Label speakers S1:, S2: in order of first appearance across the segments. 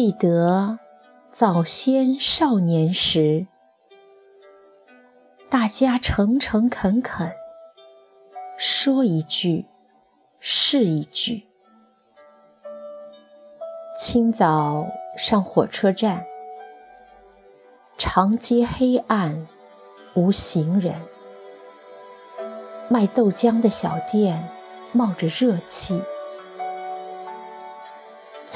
S1: 记得早先少年时，大家诚诚恳恳，说一句是一句。清早上火车站，长街黑暗，无行人。卖豆浆的小店冒着热气。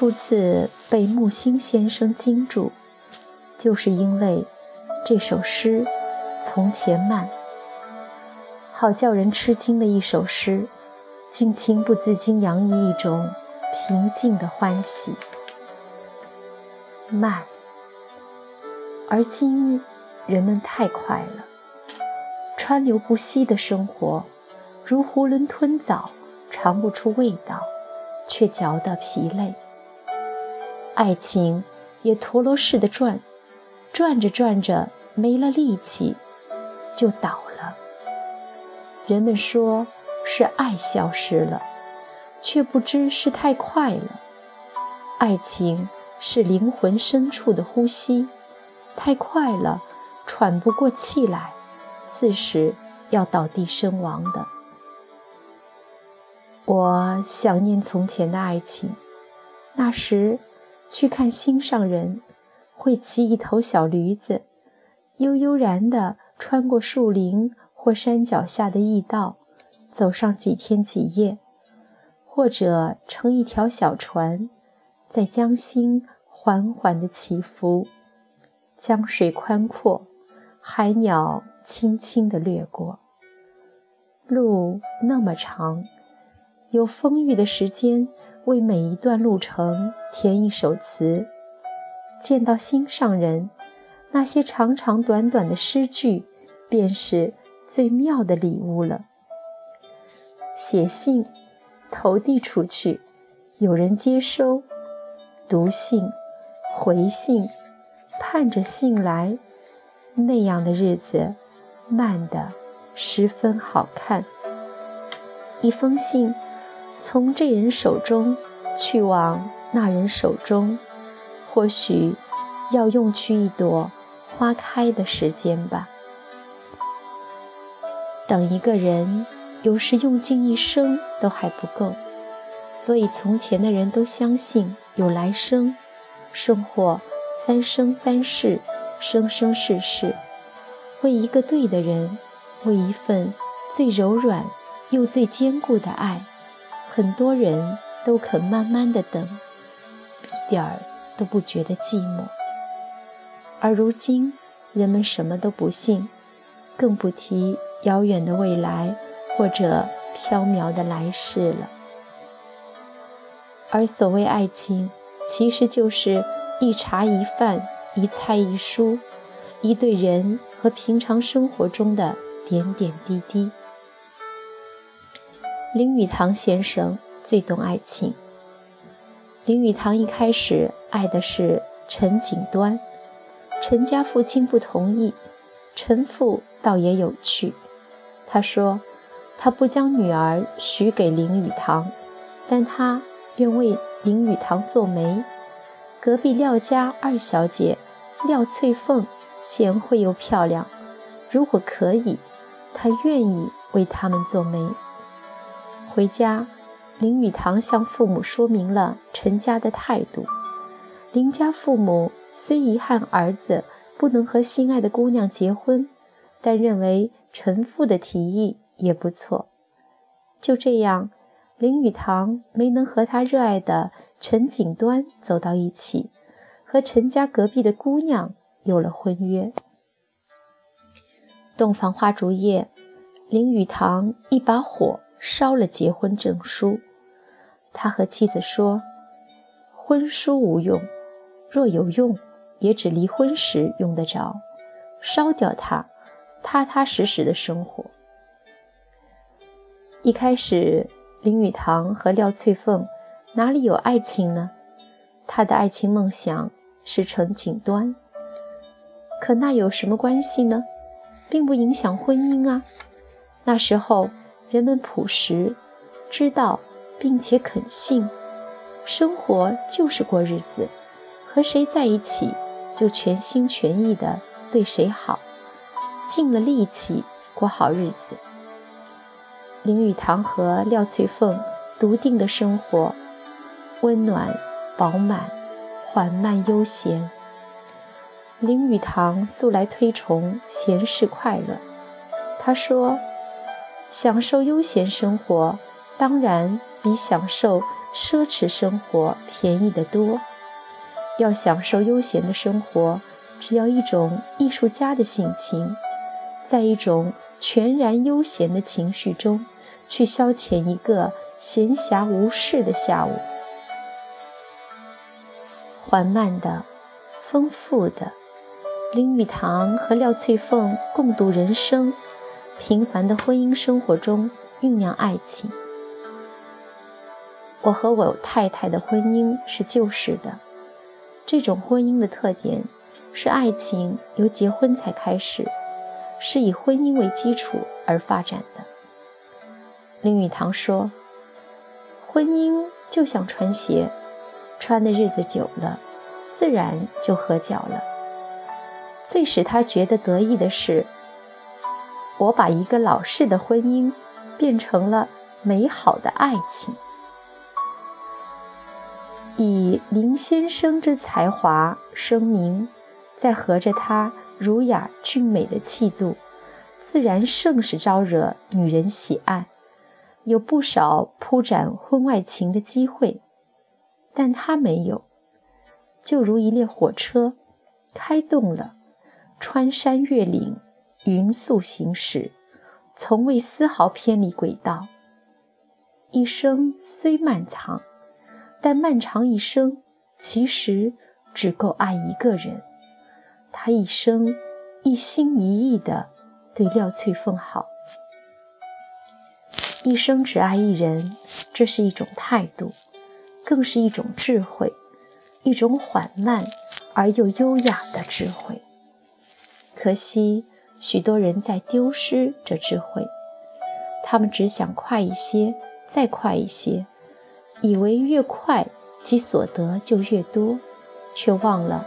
S1: 初次被木心先生惊住，就是因为这首诗《从前慢》，好叫人吃惊的一首诗，竟情不自禁洋溢一种平静的欢喜。慢，而今人们太快了，川流不息的生活，如囫囵吞枣，尝不出味道，却嚼得疲累。爱情也陀螺似的转，转着转着没了力气，就倒了。人们说是爱消失了，却不知是太快了。爱情是灵魂深处的呼吸，太快了，喘不过气来，自是要倒地身亡的。我想念从前的爱情，那时。去看心上人，会骑一头小驴子，悠悠然地穿过树林或山脚下的驿道，走上几天几夜；或者乘一条小船，在江心缓缓地起伏。江水宽阔，海鸟轻轻地掠过。路那么长。有丰裕的时间为每一段路程填一首词，见到心上人，那些长长短短的诗句，便是最妙的礼物了。写信，投递出去，有人接收，读信，回信，盼着信来，那样的日子，慢的十分好看。一封信。从这人手中去往那人手中，或许要用去一朵花开的时间吧。等一个人，有时用尽一生都还不够，所以从前的人都相信有来生，甚或三生三世，生生世世，为一个对的人，为一份最柔软又最坚固的爱。很多人都肯慢慢的等，一点儿都不觉得寂寞。而如今，人们什么都不信，更不提遥远的未来或者飘渺的来世了。而所谓爱情，其实就是一茶一饭，一菜一蔬，一对人和平常生活中的点点滴滴。林语堂先生最懂爱情。林语堂一开始爱的是陈锦端，陈家父亲不同意，陈父倒也有趣。他说，他不将女儿许给林语堂，但他愿为林语堂做媒。隔壁廖家二小姐廖翠凤贤惠又漂亮，如果可以，他愿意为他们做媒。回家，林语堂向父母说明了陈家的态度。林家父母虽遗憾儿子不能和心爱的姑娘结婚，但认为陈父的提议也不错。就这样，林语堂没能和他热爱的陈锦端走到一起，和陈家隔壁的姑娘有了婚约。洞房花烛夜，林语堂一把火。烧了结婚证书，他和妻子说：“婚书无用，若有用，也只离婚时用得着。烧掉它，踏踏实实的生活。”一开始，林语堂和廖翠凤哪里有爱情呢？他的爱情梦想是成锦端，可那有什么关系呢？并不影响婚姻啊。那时候人们朴实，知道并且肯信，生活就是过日子，和谁在一起就全心全意的对谁好，尽了力气过好日子。林语堂和廖翠凤笃定的生活，温暖、饱满、缓慢、悠闲。林语堂素来推崇闲适快乐，他说：“享受悠闲生活，当然比享受奢侈生活便宜得多。要享受悠闲的生活，只要一种艺术家的性情，在一种全然悠闲的情绪中。”去消遣一个闲暇无事的下午，缓慢的、丰富的，林语堂和廖翠凤共度人生，平凡的婚姻生活中酝酿爱情。我和我太太的婚姻是旧式的，这种婚姻的特点是爱情由结婚才开始，是以婚姻为基础而发展的。林语堂说：“婚姻就像穿鞋，穿的日子久了，自然就合脚了。最使他觉得得意的是，我把一个老式的婚姻变成了美好的爱情。以林先生之才华声名，再合着他儒雅俊美的气度，自然甚是招惹女人喜爱。”有不少铺展婚外情的机会，但他没有，就如一列火车开动了，穿山越岭，匀速行驶，从未丝毫偏离轨道。一生虽漫长，但漫长一生其实只够爱一个人。他一生一心一意地对廖翠凤好。一生只爱一人，这是一种态度，更是一种智慧，一种缓慢而又优雅的智慧。可惜，许多人在丢失这智慧，他们只想快一些，再快一些，以为越快其所得就越多，却忘了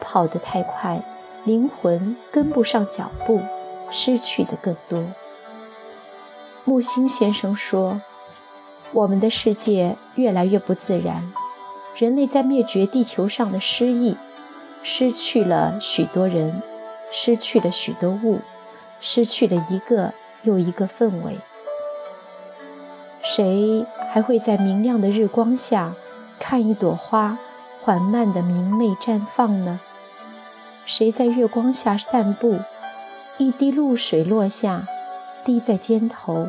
S1: 跑得太快，灵魂跟不上脚步，失去的更多。木心先生说：“我们的世界越来越不自然，人类在灭绝地球上的失意，失去了许多人，失去了许多物，失去了一个又一个氛围。谁还会在明亮的日光下看一朵花缓慢的明媚绽放呢？谁在月光下散步，一滴露水落下？”滴在肩头，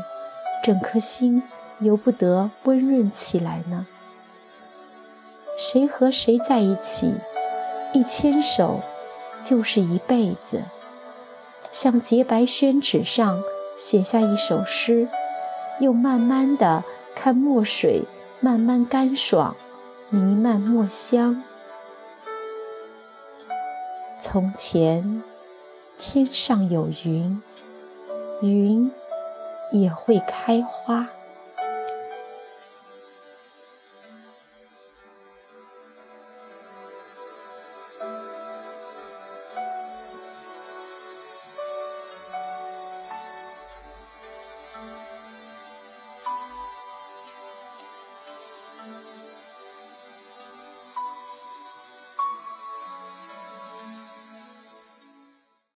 S1: 整颗心由不得温润起来呢。谁和谁在一起，一牵手就是一辈子。像洁白宣纸上写下一首诗，又慢慢的看墨水慢慢干爽，弥漫墨香。从前，天上有云。云也会开花。